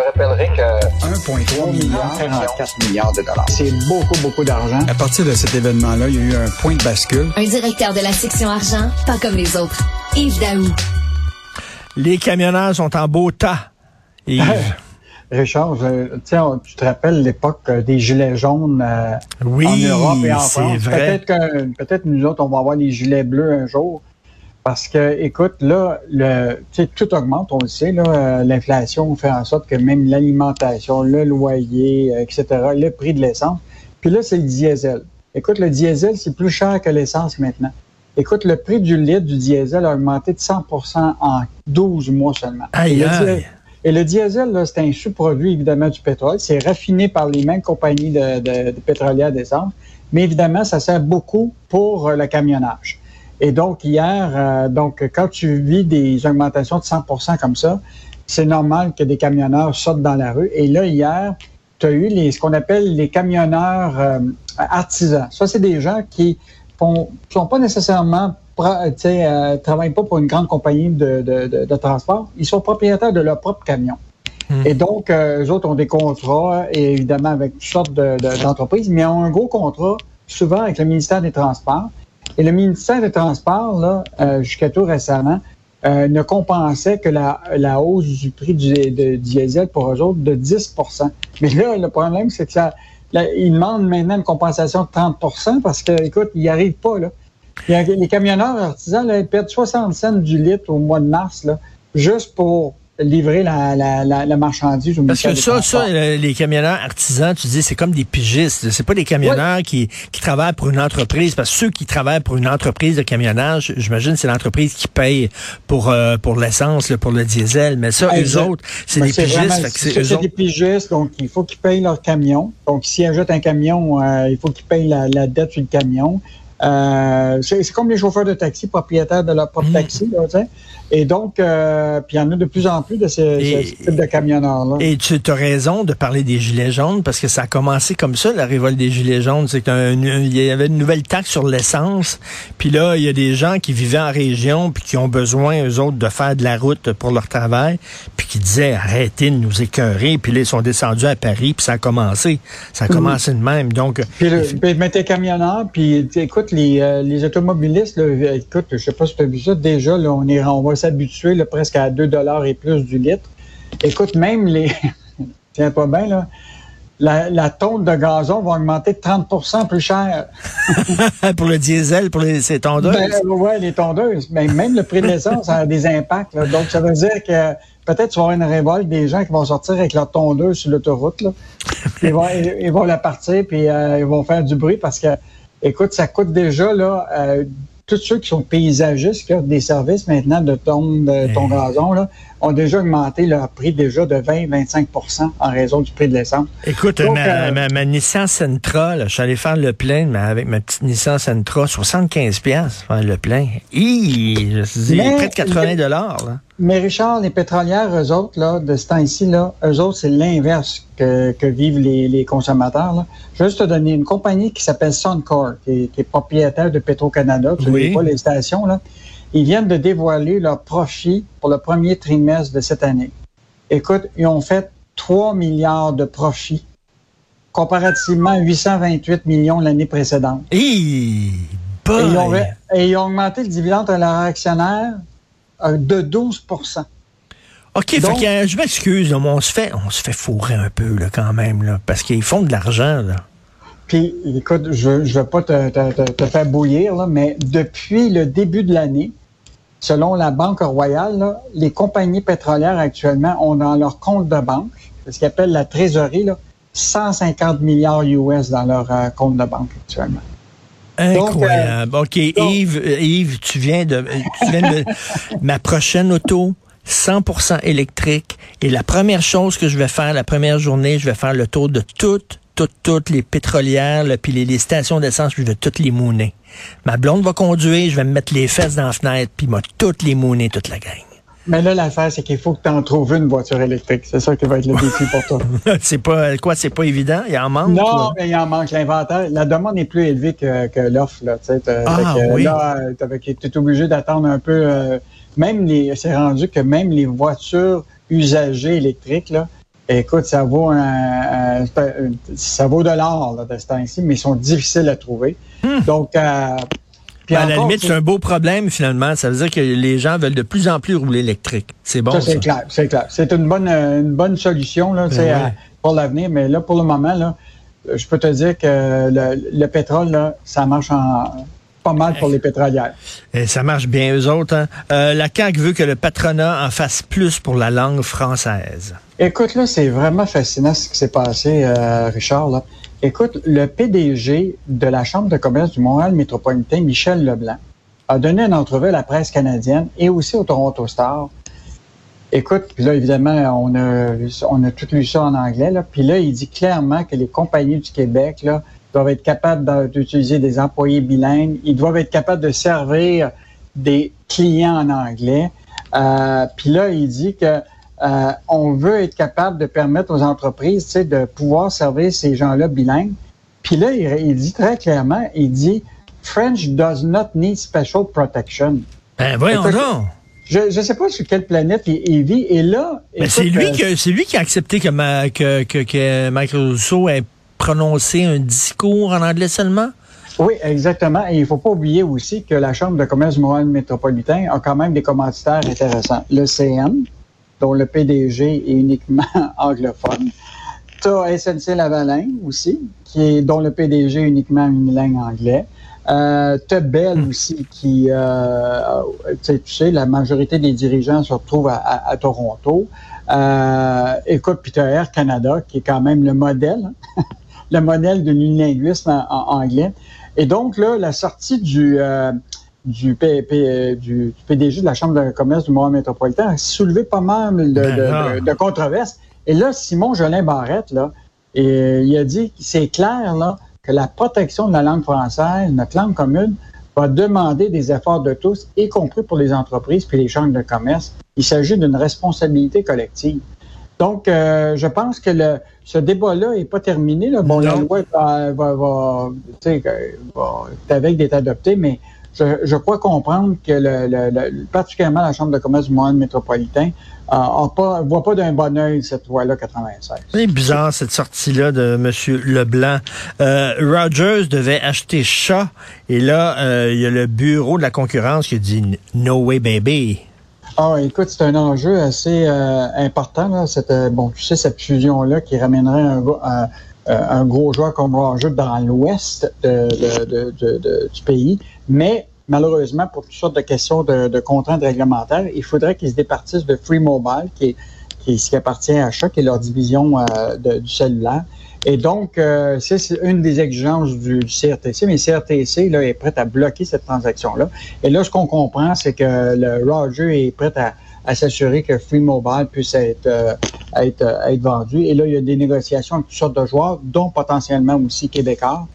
te rappellerai que 1,3 milliard, 44 milliards de dollars. C'est beaucoup, beaucoup d'argent. À partir de cet événement-là, il y a eu un point de bascule. Un directeur de la section argent, pas comme les autres. Yves Daou. Les camionneurs sont en beau tas. Yves. Richard, tu te rappelles l'époque euh, des gilets jaunes euh, oui, en Europe et en c'est France? vrai. Peut-être que peut-être nous autres, on va avoir les gilets bleus un jour. Parce que, écoute, là, le, tout augmente, on le sait, là, euh, l'inflation fait en sorte que même l'alimentation, le loyer, euh, etc., le prix de l'essence. Puis là, c'est le diesel. Écoute, le diesel, c'est plus cher que l'essence maintenant. Écoute, le prix du litre du diesel a augmenté de 100% en 12 mois seulement. Aïe, et, le aïe. diesel, et le diesel, là, c'est un sous-produit, évidemment, du pétrole. C'est raffiné par les mêmes compagnies de, de, de pétrolières d'essence. Mais évidemment, ça sert beaucoup pour euh, le camionnage. Et donc, hier, euh, donc, quand tu vis des augmentations de 100% comme ça, c'est normal que des camionneurs sortent dans la rue. Et là, hier, tu as eu les, ce qu'on appelle les camionneurs euh, artisans. Ça, c'est des gens qui ne sont pas nécessairement, tu sais, euh, travaillent pas pour une grande compagnie de, de, de, de, transport. Ils sont propriétaires de leur propre camion. Hmm. Et donc, euh, eux autres ont des contrats, et évidemment, avec toutes sortes d'entreprises, mais ont un gros contrat, souvent avec le ministère des Transports. Et le ministère des Transports, là, euh, jusqu'à tout récemment, euh, ne compensait que la, la hausse du prix du diesel pour eux autres de 10% Mais là, le problème, c'est que ça, là, ils demandent maintenant une compensation de 30% parce que, écoute, ils n'y arrivent pas. Là. Les camionneurs artisans là, ils perdent 60 cents du litre au mois de mars, là, juste pour livrer la, la, la, la marchandise au Parce que ça, ça, les camionneurs artisans, tu dis, c'est comme des pigistes. C'est pas des camionneurs qui, qui travaillent pour une entreprise. Parce que ceux qui travaillent pour une entreprise de camionnage, j'imagine, c'est l'entreprise qui paye pour euh, pour l'essence, pour le diesel. Mais ça, eux autres, c'est des pigistes. C'est des pigistes, donc il faut qu'ils payent leur camion. Donc, s'ils achètent un camion, euh, il faut qu'ils payent la, la dette sur le camion. Euh, c'est comme les chauffeurs de taxi, propriétaires de leur propre mmh. taxi. Là, t'sais. et donc, euh, puis il y en a de plus en plus de ces, ce type de camionneurs-là. Et tu as raison de parler des gilets jaunes parce que ça a commencé comme ça, la révolte des gilets jaunes. C'est qu'il y avait une nouvelle taxe sur l'essence. Puis là, il y a des gens qui vivaient en région puis qui ont besoin, eux autres, de faire de la route pour leur travail puis qui disaient arrêtez de nous écœurer. Puis là, ils sont descendus à Paris puis ça a commencé. Ça a commencé mmh. de même. Donc, puis, le, puis mettez camionneurs, puis écoute, les, euh, les automobilistes, là, écoute, je sais pas si tu as vu ça, déjà, là, on, est, on va s'habituer presque à 2 dollars et plus du litre. Écoute, même les... Tiens pas bien, là. La, la tonne de gazon va augmenter de 30% plus cher. pour le diesel, pour les, ces tondeuses? Ben, oui, les tondeuses. Mais même le prix de l'essence a des impacts. Là. Donc, ça veut dire que peut-être tu vas avoir une révolte des gens qui vont sortir avec leur tondeuse sur l'autoroute. Ils vont, ils, ils vont la partir, puis euh, ils vont faire du bruit parce que Écoute, ça coûte déjà, là, euh, tous ceux qui sont paysagistes, qui offrent des services maintenant de ton, de ton gazon, là, ont déjà augmenté leur prix déjà de 20-25% en raison du prix de l'essence. Écoute, Donc, ma, euh, ma, ma, Nissan Sentra, là, je suis allé faire le plein mais avec ma petite Nissan Sentra, 75 pièces faire le plein. Hi, je suis dit, près de 80 dollars. Mais Richard, les pétrolières, eux autres, là, de ce temps-ci, là, eux autres, c'est l'inverse que, que, vivent les, les consommateurs. Là. Je vais juste te donner une compagnie qui s'appelle Suncor, qui est, qui est, propriétaire de Petro-Canada. Tu oui. pas les stations, là. Ils viennent de dévoiler leur profit pour le premier trimestre de cette année. Écoute, ils ont fait 3 milliards de profits, comparativement à 828 millions l'année précédente. Hey, et, ils ont, et ils ont augmenté le dividende à leurs actionnaires de 12% OK, Donc, fait que, je m'excuse, on se fait on se fait fourrer un peu là, quand même, là, parce qu'ils font de l'argent. là. Puis, écoute, je ne veux pas te, te, te, faire bouillir, là, mais depuis le début de l'année, selon la Banque Royale, là, les compagnies pétrolières actuellement ont dans leur compte de banque, ce qu'ils appellent la trésorerie, là, 150 milliards US dans leur euh, compte de banque actuellement. Incroyable. Donc, euh, OK, donc, Yves, Yves, tu viens de, tu viens de ma prochaine auto. 100% électrique. Et la première chose que je vais faire, la première journée, je vais faire le tour de toutes, toutes, toutes les pétrolières, là, puis les, les, stations d'essence, puis je vais toutes les mouner. Ma blonde va conduire, je vais me mettre les fesses dans la fenêtre, puis m'a toutes les mouner, toute la gang. Mais là, l'affaire, c'est qu'il faut que tu en trouves une voiture électrique. C'est ça qui va être le défi pour toi. c'est pas quoi, c'est pas évident? Il en manque. Non, mais il en manque. L'inventaire, la demande est plus élevée que, que l'offre. Là, ah, oui. tu es obligé d'attendre un peu. Euh, même les, c'est rendu que même les voitures usagées électriques, là, Écoute, ça vaut un, ça vaut de l'or de ce temps-ci, mais ils sont difficiles à trouver. Hmm. Donc, euh, puis à la limite, c'est un beau problème finalement. Ça veut dire que les gens veulent de plus en plus rouler électrique. C'est bon. Ça, c'est clair, c'est clair. C'est une bonne, une bonne solution là, ben pour l'avenir, mais là, pour le moment, là, je peux te dire que le, le pétrole, là, ça marche en pas mal pour les pétrolières. Et ça marche bien, eux autres. Hein? Euh, la CAQ veut que le patronat en fasse plus pour la langue française. Écoute, là, c'est vraiment fascinant ce qui s'est passé, euh, Richard. Là. Écoute, le PDG de la Chambre de commerce du Montréal métropolitain, Michel Leblanc, a donné une entrevue à la presse canadienne et aussi au Toronto Star. Écoute, puis là, évidemment, on a, on a tout lu ça en anglais. Là. Puis là, il dit clairement que les compagnies du Québec là, doivent être capables d'utiliser des employés bilingues. Ils doivent être capables de servir des clients en anglais. Euh, puis là, il dit que euh, on veut être capable de permettre aux entreprises de pouvoir servir ces gens-là bilingues. Puis là, il, dit très clairement, il dit French does not need special protection. Ben voyons donc. Je ne sais pas sur quelle planète il, vit. Et là, c'est lui euh, que lui qui a accepté que, que, que, que Michael Rousseau ait prononcer un discours en anglais seulement? Oui, exactement. Et il ne faut pas oublier aussi que la Chambre de commerce du Montréal métropolitain a quand même des commanditaires intéressants. Le CN, dont le PDG est uniquement anglophone. Tu as SNC Lavalin aussi, qui est, dont le PDG est uniquement unilingue anglais. Euh, tu as Bell hmm. aussi, qui, euh, tu sais, la majorité des dirigeants se retrouvent à, Toronto. Euh, écoute, puis tu as Air Canada, qui est quand même le modèle. Le modèle de l'unilinguisme en, anglais. Et donc, là, la sortie du, euh, du, du, PDG de la Chambre de commerce du Montréal métropolitain a soulevé pas mal de, ben de, controverses. Et là, Simon Jolin Barrette, là, et, il a dit c'est clair là, que la protection de la langue française, notre langue commune, va demander des efforts de tous, y compris pour les entreprises puis les chambres de commerce. Il s'agit d'une responsabilité collective. Donc, euh, je pense que le, ce débat-là n'est pas terminé. Là. Bon, la loi va, va, va, va avec d'être adoptée, mais je, je, crois comprendre que le, le, particulièrement la Chambre de commerce du Montréal métropolitain ne pas, voit pas d'un bon oeil cette loi-là 96. C'est bizarre cette sortie-là de M. Leblanc. Euh, Rogers devait acheter chat et là, euh, il y a le bureau de la concurrence qui dit « No way, baby ». Ah, écoute, c'est un enjeu assez euh, important, là, cette, euh, bon, tu sais, cette fusion-là qui ramènerait un, un, un, gros joueur comme Roger dans l'ouest de, de, de, du pays. Mais malheureusement, pour toutes sortes de questions de, contraintes réglementaires, il faudrait qu'ils se départissent de Free Mobile, qui, qui, qui appartient à Choc, est leur division euh, du cellulaire. Et donc, euh, c'est une des exigences du, CRTC, mais le CRTC là, est prêt à bloquer cette transaction-là. Et là, ce qu'on comprend, c'est que le Roger est prêt à, s'assurer que Free Mobile puisse être, euh, être, être vendu. Et là, il y a des négociations avec toutes sortes de joueurs, dont potentiellement aussi Québécois,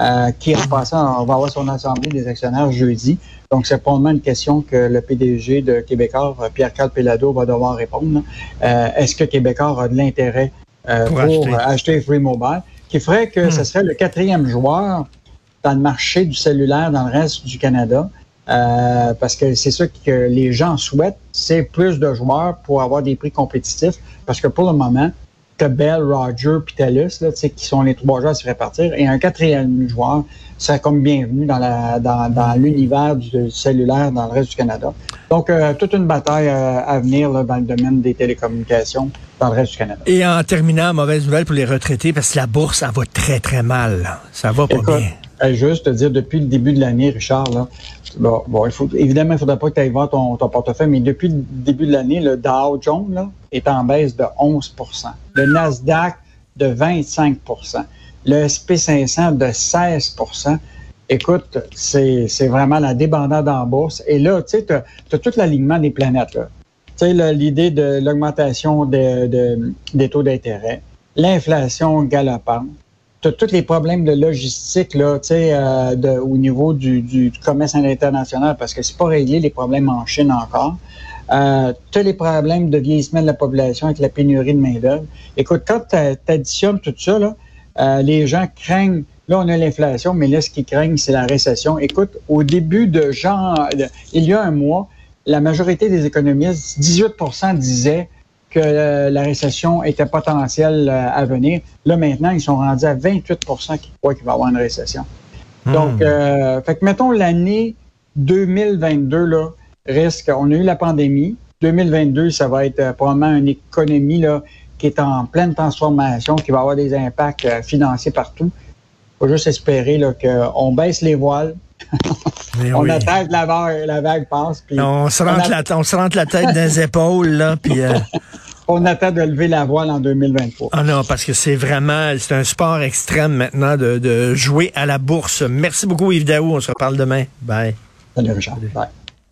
euh, qui en passant, on va avoir son assemblée des actionnaires jeudi. Donc, c'est probablement une question que le PDG de Québécois, Pierre-Carl Pelado, va devoir répondre. Euh, est-ce que Québécois a de l'intérêt euh, pour, acheter. Free Mobile, qui ferait que ce hmm. serait le quatrième joueur dans le marché du cellulaire dans le reste du Canada? Euh, parce que c'est ça que les gens souhaitent, c'est plus de joueurs pour avoir des prix compétitifs. Parce que pour le moment, tu Bell, Roger puis TELUS, là, qui sont les trois joueurs à se répartir, et un quatrième joueur serait comme bienvenu dans, la, dans, dans l'univers du cellulaire dans le reste du Canada. Donc, euh, toute une bataille euh, à venir là, dans le domaine des télécommunications dans le reste du Canada. Et en terminant, mauvaise nouvelle pour les retraités, parce que la bourse, ça va très, très mal. Ça va pas bien. Juste te dire, depuis le début de l'année, Richard, là, bon, bon il faut, évidemment, il ne faudrait pas que tu ailles voir ton, ton, portefeuille, mais depuis le début de l'année, le Dow Jones là, est en baisse de 11% Le Nasdaq de 25% le SP500 de 16% Écoute, c'est vraiment la débandade en bourse. Et là, tu sais, tu as, tout l'alignement des planètes. Tu sais, l'idée de l'augmentation de, des taux d'intérêt, l'inflation galopante, tous les problèmes de logistique là, euh, au niveau du, du, commerce international parce que c'est pas réglé les problèmes en Chine encore. Euh, tu as les problèmes de vieillissement de la population avec la pénurie de main-d'œuvre. Écoute, quand tu additionnes tout ça, là, euh, les gens craignent, là on a l'inflation, mais là ce qu'ils craignent, c'est la récession. Écoute, au début de genre, il y a un mois, la majorité des économistes, 18% disaient que euh, la récession était potentielle euh, à venir. Là, maintenant, ils sont rendus à 28 qui croient qu'il va y avoir une récession. Hmm. Donc, euh, fait que mettons l'année 2022, là, risque, on a eu la pandémie. 2022, ça va être probablement une économie là, qui est en pleine transformation, qui va avoir des impacts financiers partout. Il faut juste espérer qu'on baisse les voiles, on oui. attend que la vague, la vague passe, puis On se, on rentre a- la, on se rentre la tête dans les épaules, là, puis... euh, on attend de lever la voile en 2023. Ah non, parce que c'est vraiment, c'est un sport extrême maintenant de, de jouer à la bourse. Merci beaucoup Yves Daou, on se reparle demain. Bye. Salut, Richard. Bye.